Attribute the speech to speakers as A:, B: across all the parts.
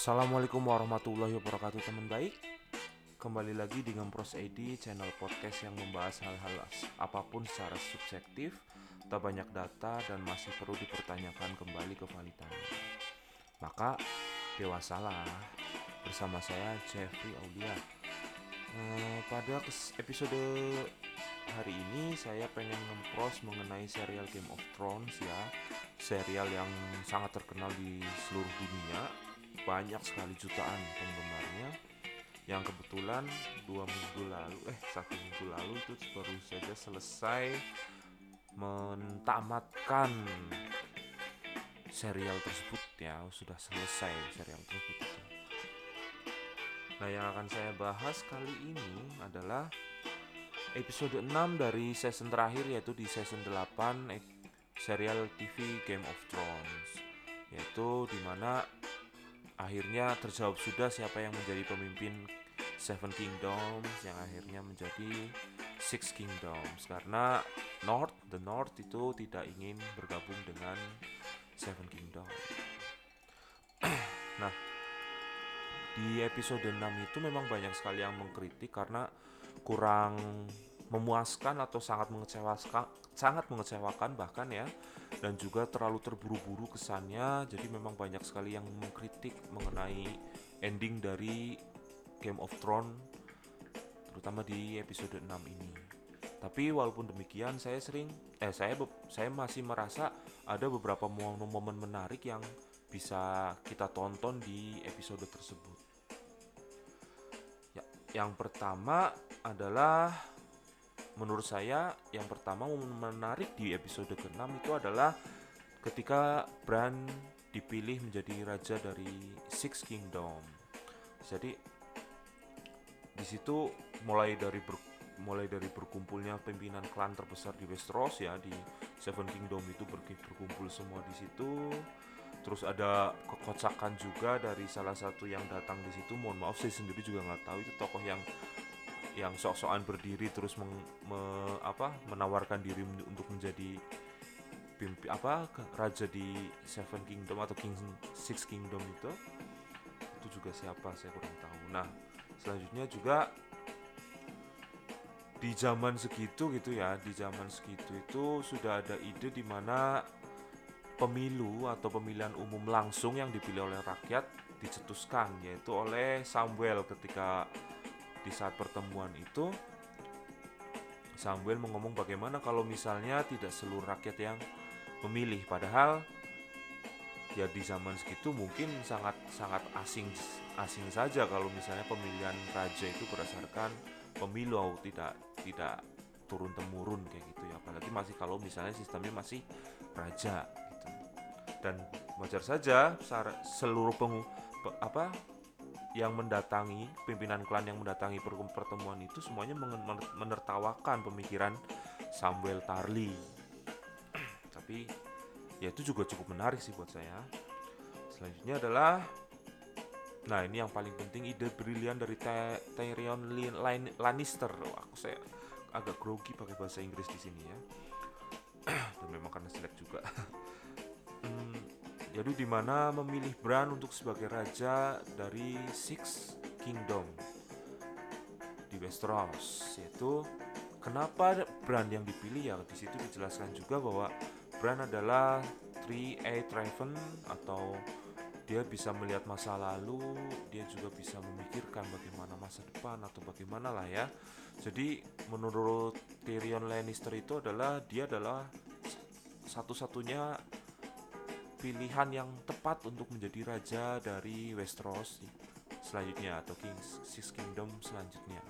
A: Assalamualaikum warahmatullahi wabarakatuh teman baik. Kembali lagi di Ngempros ID channel podcast yang membahas hal-hal apa pun secara subjektif Tak banyak data dan masih perlu dipertanyakan kembali kevalidannya Maka dewasalah bersama saya Jeffrey Aulia. Eh, Pada episode hari ini saya pengen ngempros mengenai serial Game of Thrones ya. Serial yang sangat terkenal di seluruh banyak sekali jutaan penggemarnya. Yang kebetulan dua minggu lalu eh satu minggu lalu itu baru saja selesai mentamatkan serial tersebut. Ya sudah selesai serial tersebut. Nah yang akan saya bahas kali ini adalah episode 6 dari season terakhir yaitu di season 8 eh, serial TV Game of Thrones. Yaitu di mana akhirnya terjawab sudah siapa yang menjadi pemimpin Seven Kingdoms yang akhirnya menjadi Six Kingdoms karena North the North itu tidak ingin bergabung dengan Seven Kingdoms. nah, di episode 6 itu memang banyak sekali yang mengkritik karena kurang memuaskan atau sangat mengecewakan sangat mengecewakan bahkan ya. Dan juga terlalu terburu-buru kesannya. Jadi memang banyak sekali yang mengkritik mengenai ending dari Game of Thrones terutama di episode 6 ini. Tapi walaupun demikian saya sering eh saya saya masih merasa ada beberapa momen-momen menarik yang bisa kita tonton di episode tersebut. Ya, yang pertama adalah menurut saya yang pertama menarik di episode ke-6 itu adalah ketika Bran dipilih menjadi raja dari Six Kingdom. Jadi di situ mulai dari ber, mulai dari berkumpulnya pimpinan klan terbesar di Westeros ya di Seven Kingdom itu ber, berkumpul semua di situ. Terus ada kekocakan juga dari salah satu yang datang di situ. Mohon maaf saya sendiri juga nggak tahu itu tokoh yang yang sok-sokan berdiri terus meng, me, apa, menawarkan diri untuk menjadi pimpi apa raja di Seven Kingdom atau King Six Kingdom itu itu juga siapa saya kurang tahu. Nah selanjutnya juga di zaman segitu gitu ya di zaman segitu itu sudah ada ide di mana pemilu atau pemilihan umum langsung yang dipilih oleh rakyat dicetuskan yaitu oleh Samuel ketika di saat pertemuan itu Samuel mengomong bagaimana kalau misalnya tidak seluruh rakyat yang memilih. Padahal ya di zaman segitu mungkin sangat sangat asing asing saja kalau misalnya pemilihan raja itu berdasarkan pemilu tidak tidak turun temurun kayak gitu ya. Apalagi masih kalau misalnya sistemnya masih raja gitu. Dan wajar saja seluruh pengu, apa yang mendatangi pimpinan klan yang mendatangi pertemuan itu semuanya menertawakan pemikiran Samuel Tarly. Tapi ya itu juga cukup menarik sih buat saya. Selanjutnya adalah nah ini yang paling penting ide brilian dari Tyrion Lannister. Aku saya agak grogi pakai bahasa Inggris di sini ya. Dan memang karena jelek juga. jadi di mana memilih Bran untuk sebagai raja dari Six Kingdom di Westeros yaitu kenapa Bran yang dipilih ya di situ dijelaskan juga bahwa Bran adalah Three Eight Raven atau dia bisa melihat masa lalu, dia juga bisa memikirkan bagaimana masa depan atau bagaimana lah ya. Jadi menurut Tyrion Lannister itu adalah dia adalah satu-satunya pilihan yang tepat untuk menjadi raja dari Westeros selanjutnya atau King Six Kingdom selanjutnya.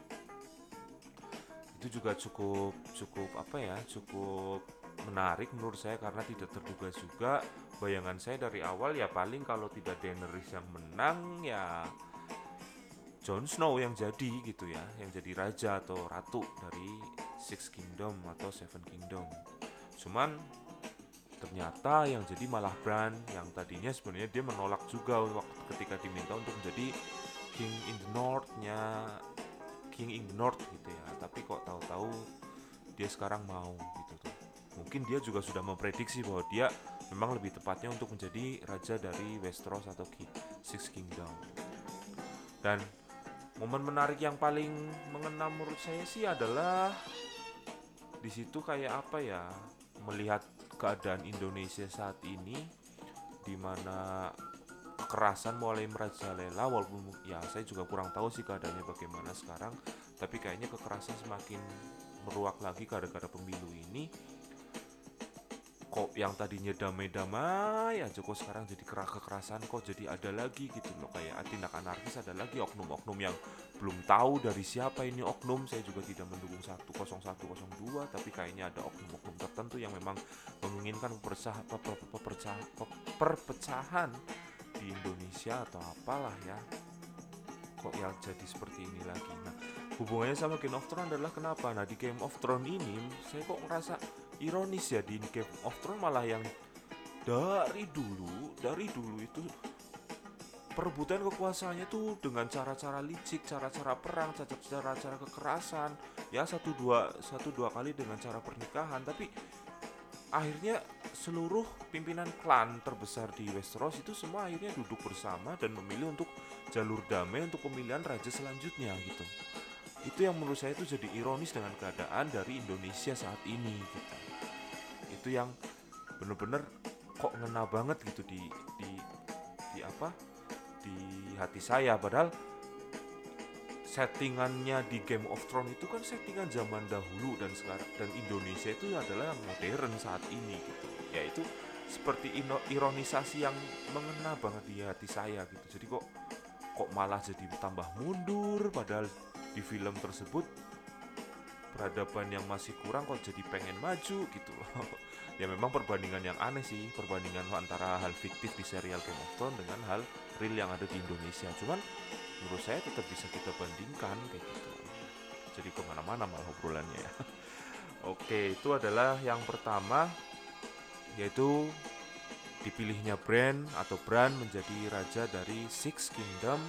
A: Itu juga cukup cukup apa ya, cukup menarik menurut saya karena tidak terduga juga bayangan saya dari awal ya paling kalau tidak Daenerys yang menang ya Jon Snow yang jadi gitu ya, yang jadi raja atau ratu dari Six Kingdom atau Seven Kingdom. Cuman ternyata yang jadi malah Bran yang tadinya sebenarnya dia menolak juga waktu ketika diminta untuk menjadi King in the North-nya King in the North gitu ya. Tapi kok tahu-tahu dia sekarang mau gitu tuh. Mungkin dia juga sudah memprediksi bahwa dia memang lebih tepatnya untuk menjadi raja dari Westeros atau King, Six Kingdom. Dan momen menarik yang paling mengena menurut saya sih adalah di situ kayak apa ya melihat keadaan Indonesia saat ini di mana kekerasan mulai merajalela walaupun ya saya juga kurang tahu sih keadaannya bagaimana sekarang tapi kayaknya kekerasan semakin meruak lagi gara-gara pemilu ini. Kok yang tadinya damai-damai aja kok sekarang jadi kerak kekerasan kok jadi ada lagi gitu loh. Kayak tindak anarkis ada lagi oknum-oknum yang belum tahu dari siapa ini oknum. Saya juga tidak mendukung 10102 tapi kayaknya ada oknum-oknum tertentu yang memang menginginkan perpecahan, perpecahan, perpecahan di Indonesia atau apalah ya. Kok yang jadi seperti ini lagi? Nah hubungannya sama Game of Thrones adalah kenapa? Nah di Game of Thrones ini saya kok ngerasa ironis ya di Game of Thrones malah yang dari dulu dari dulu itu perebutan kekuasaannya tuh dengan cara-cara licik, cara-cara perang, cara-cara kekerasan, ya satu dua satu dua kali dengan cara pernikahan, tapi akhirnya seluruh pimpinan klan terbesar di Westeros itu semua akhirnya duduk bersama dan memilih untuk jalur damai untuk pemilihan raja selanjutnya gitu. Itu yang menurut saya itu jadi ironis dengan keadaan dari Indonesia saat ini gitu. Itu yang bener-bener kok ngena banget gitu di di di apa? di hati saya padahal settingannya di Game of Thrones itu kan settingan zaman dahulu dan sekarang dan Indonesia itu adalah yang modern saat ini gitu. Yaitu seperti ironisasi yang mengena banget di hati saya gitu. Jadi kok kok malah jadi tambah mundur padahal di film tersebut peradaban yang masih kurang kok jadi pengen maju gitu loh. Ya memang perbandingan yang aneh sih perbandingan antara hal fiktif di serial Game of Thrones dengan hal real yang ada di Indonesia. Cuman menurut saya tetap bisa kita bandingkan kayak gitu jadi ke mana-mana malah obrolannya ya oke itu adalah yang pertama yaitu dipilihnya Bran atau Bran menjadi raja dari Six Kingdom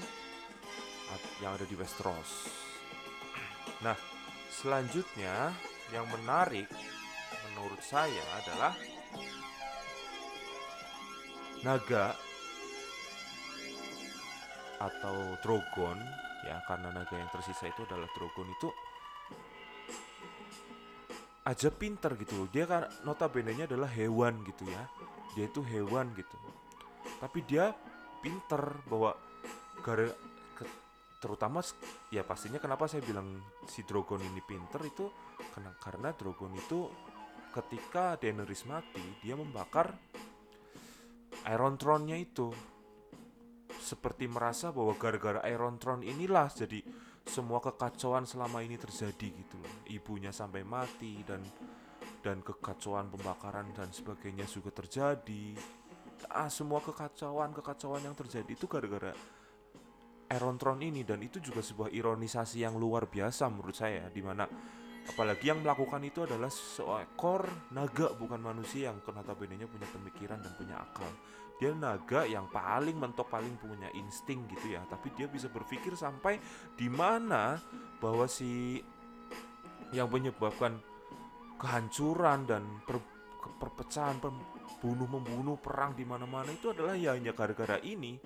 A: yang ada di Westeros. Nah, selanjutnya yang menarik menurut saya adalah naga atau drogon ya karena naga yang tersisa itu adalah drogon itu aja pinter gitu loh. Dia kan notabene-nya adalah hewan gitu ya. Dia itu hewan gitu. Tapi dia pinter bahwa gara terutama ya pastinya kenapa saya bilang si Drogon ini pinter itu karena karena Drogon itu ketika Daenerys mati dia membakar Iron Throne-nya itu seperti merasa bahwa gara-gara Iron Throne inilah jadi semua kekacauan selama ini terjadi gitu loh. Ibunya sampai mati dan dan kekacauan pembakaran dan sebagainya juga terjadi. Ah, semua kekacauan kekacauan yang terjadi itu gara-gara Iron Throne ini dan itu juga sebuah ironisasi yang luar biasa menurut saya di mana apalagi yang melakukan itu adalah seekor naga bukan manusia yang notabene punya pemikiran dan punya akal. Dia naga yang paling mentok paling punya insting gitu ya. Tapi dia bisa berpikir sampai di mana bahwa si yang menyebabkan kehancuran dan per, perpecahan bunuh membunuh perang di mana-mana itu adalah ya hanya gara-gara ini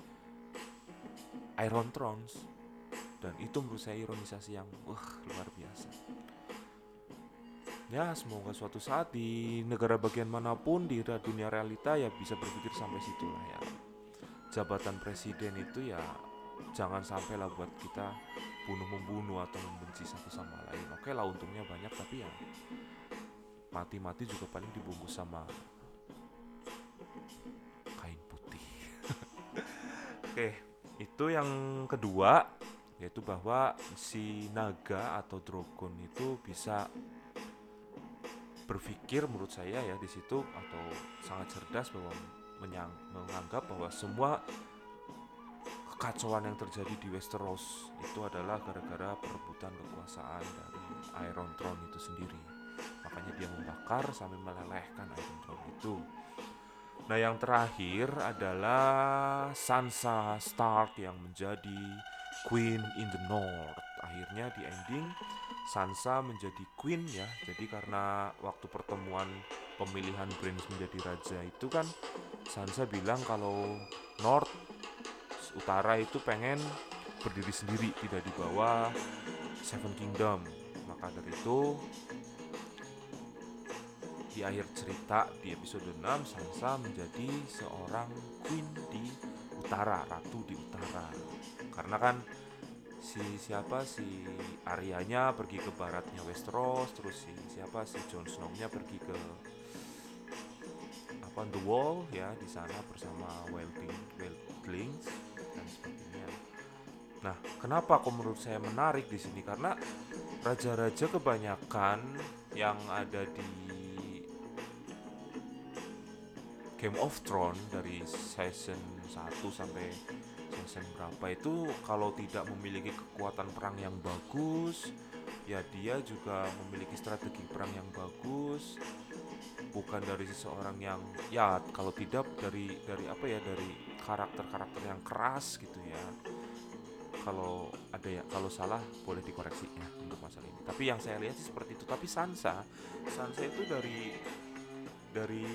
A: Iron Thrones. Dan itu menurut saya ironisasi yang wah luar biasa ya semoga suatu saat di negara bagian mana pun di dunia realita ya bisa berpikir sampai situ lah ya. Jabatan presiden itu ya jangan sampai lah buat kita bunuh membunuh atau membenci satu sama lain. Oke lah untungnya banyak tapi ya mati-mati juga paling dibungkus sama kain putih. Oke itu yang kedua yaitu bahwa si naga atau dragon itu bisa berpikir menurut saya ya di situ atau sangat cerdas bahwa menyang, menganggap bahwa semua kekacauan yang terjadi di Westeros itu adalah gara-gara perebutan kekuasaan dari Iron Throne itu sendiri. Makanya dia membakar sambil melelehkan Iron Throne itu. Nah, yang terakhir adalah Sansa Stark yang menjadi Queen in the North. Akhirnya di ending Sansa menjadi queen ya. Jadi karena waktu pertemuan pemilihan Prince menjadi raja itu kan Sansa bilang kalau North utara itu pengen berdiri sendiri tidak di bawah Seven Kingdom maka dari itu di akhir cerita di episode 6 Sansa menjadi seorang queen di utara, ratu di utara. Karena kan si siapa si Aryanya pergi ke baratnya Westeros, terus si siapa si Jon Snow-nya pergi ke apa The Wall ya di sana bersama Wildling, Wildlings dan sebagainya. Nah, kenapa kok menurut saya menarik di sini karena raja-raja kebanyakan yang ada di Game of Thrones dari season 1 sampai season berapa. Itu kalau tidak memiliki kekuatan perang yang bagus ya dia juga memiliki strategi perang yang bagus. Bukan dari seseorang yang ya kalau tidak dari dari apa ya dari karakter-karakter yang keras gitu ya. Kalau ada ya kalau salah boleh dikoreksi ya untuk masalah ini. Tapi yang saya lihat sih seperti itu. Tapi Sansa Sansa itu dari dari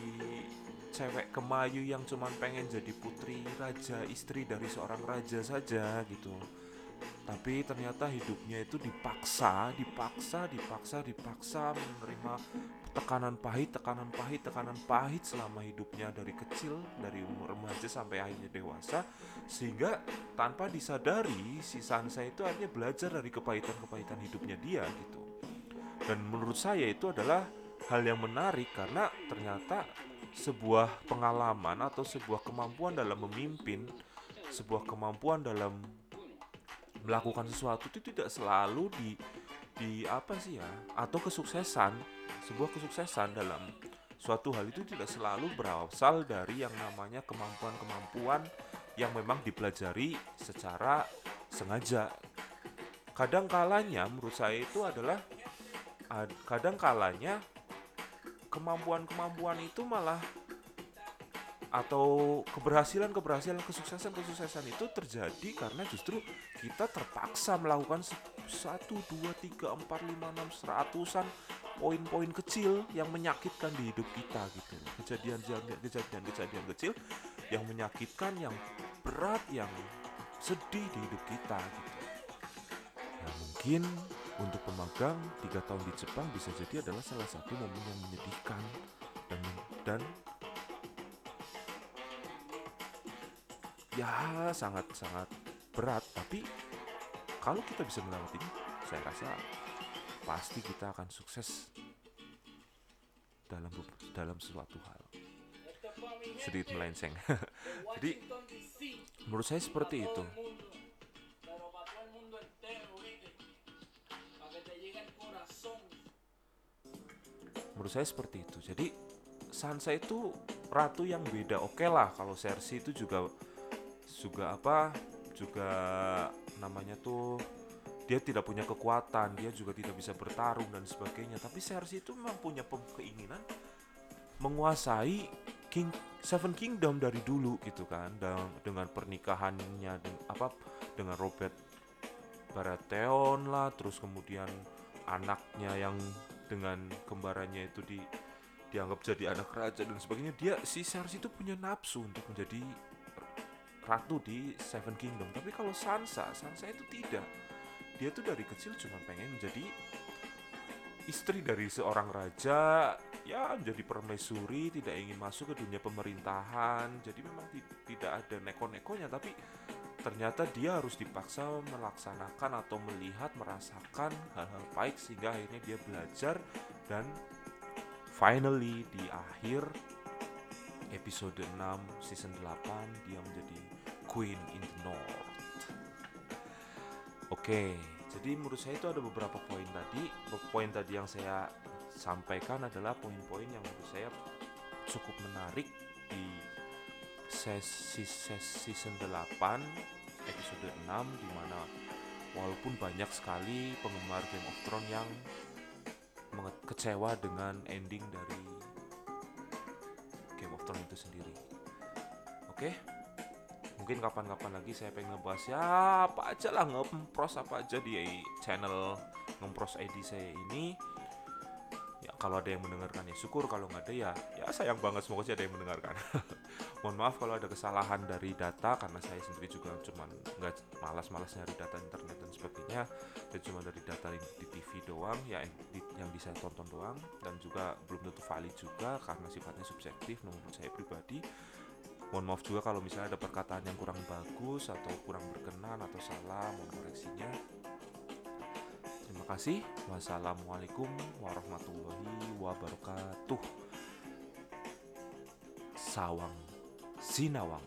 A: cewek kemayu yang cuman pengen jadi putri raja istri dari seorang raja saja gitu. Tapi ternyata hidupnya itu dipaksa dipaksa dipaksa dipaksa menerima tekanan pahit tekanan pahit tekanan pahit selama hidupnya dari kecil dari umur remaja sampai akhirnya dewasa sehingga tanpa disadari si Sansa itu akhirnya belajar dari kepahitan-kepahitan hidupnya dia gitu. Dan menurut saya itu adalah hal yang menarik karena ternyata sebuah pengalaman atau sebuah kemampuan dalam memimpin, sebuah kemampuan dalam melakukan sesuatu itu tidak selalu di di apa sih ya atau kesuksesan sebuah kesuksesan dalam suatu hal itu tidak selalu berasal dari yang namanya kemampuan-kemampuan yang memang dipelajari secara sengaja. Kadang kalanya menurut saya itu adalah kadang kalanya kemampuan-kemampuan itu malah atau keberhasilan-keberhasilan kesuksesan-kesuksesan itu terjadi karena justru kita terpaksa melakukan satu dua tiga empat lima enam seratusan poin-poin kecil yang menyakitkan di hidup kita gitu. Kejadian-kejadian kecil yang menyakitkan yang berat yang sedih di hidup kita gitu. Nah mungkin untuk pemagang, tiga tahun di Jepang bisa jadi adalah salah satu momen yang menyedihkan dan dan ya sangat-sangat berat. Tapi kalau kita bisa melewati saya rasa pasti kita akan sukses dalam dalam suatu hal. Sedikit melenceng. jadi menurut saya seperti itu. Menurut saya seperti itu. Jadi Sansa itu ratu yang beda. Oke okay lah kalau Cersei itu juga juga apa juga namanya tuh dia tidak punya kekuatan dia juga tidak bisa bertarung dan sebagainya. Tapi Cersei itu memang punya keinginan menguasai King Seven Kingdom dari dulu gitu kan. Dan dengan pernikahannya dengan apa dengan Robert Baratheon lah terus kemudian anaknya yang dengan kembarannya itu di dianggap jadi anak raja dan sebagainya dia si Cersei itu punya nafsu untuk menjadi ratu di Seven Kingdom. Tapi kalau Sansa Sansa itu tidak. Dia tuh dari kecil cuma pengen menjadi istri dari seorang raja ya menjadi permaisuri tidak ingin masuk ke dunia pemerintahan. Jadi memang tidak ada neko-nekonya tapi ternyata dia harus dipaksa melaksanakan atau melihat merasakan hal-hal baik sehingga akhirnya dia belajar dan finally di akhir episode 6 season 8 dia menjadi queen in the north. Oke okay, jadi menurut saya itu ada beberapa poin tadi. Poin tadi yang saya sampaikan adalah poin-poin yang menurut saya cukup menarik sesi, sesi season 8 episode 6 di mana walaupun banyak sekali penggemar Game of Thrones yang kecewa dengan ending dari Game of Thrones itu sendiri. Oke? Mungkin kapan-kapan lagi saya pengen ngebahas ya apa aja lah ngempros apa aja di channel ngempros ID saya ini. Ya kalau ada yang mendengarkan ya syukur kalau nggak ada ya ya sayang banget semoga sih ada yang mendengarkan mohon maaf kalau ada kesalahan dari data karena saya sendiri juga cuman nggak malas-malas nyari data internet dan sebagainya. Dan cuma dari data di, TV doang ya yang, yang bisa tonton doang dan juga belum tentu valid juga karena sifatnya subjektif menurut saya pribadi. Mohon maaf juga kalau misalnya ada perkataan yang kurang bagus atau kurang berkenan atau salah mohon koreksinya. Terima kasih. Wassalamualaikum warahmatullahi wabarakatuh. Sawang sinawang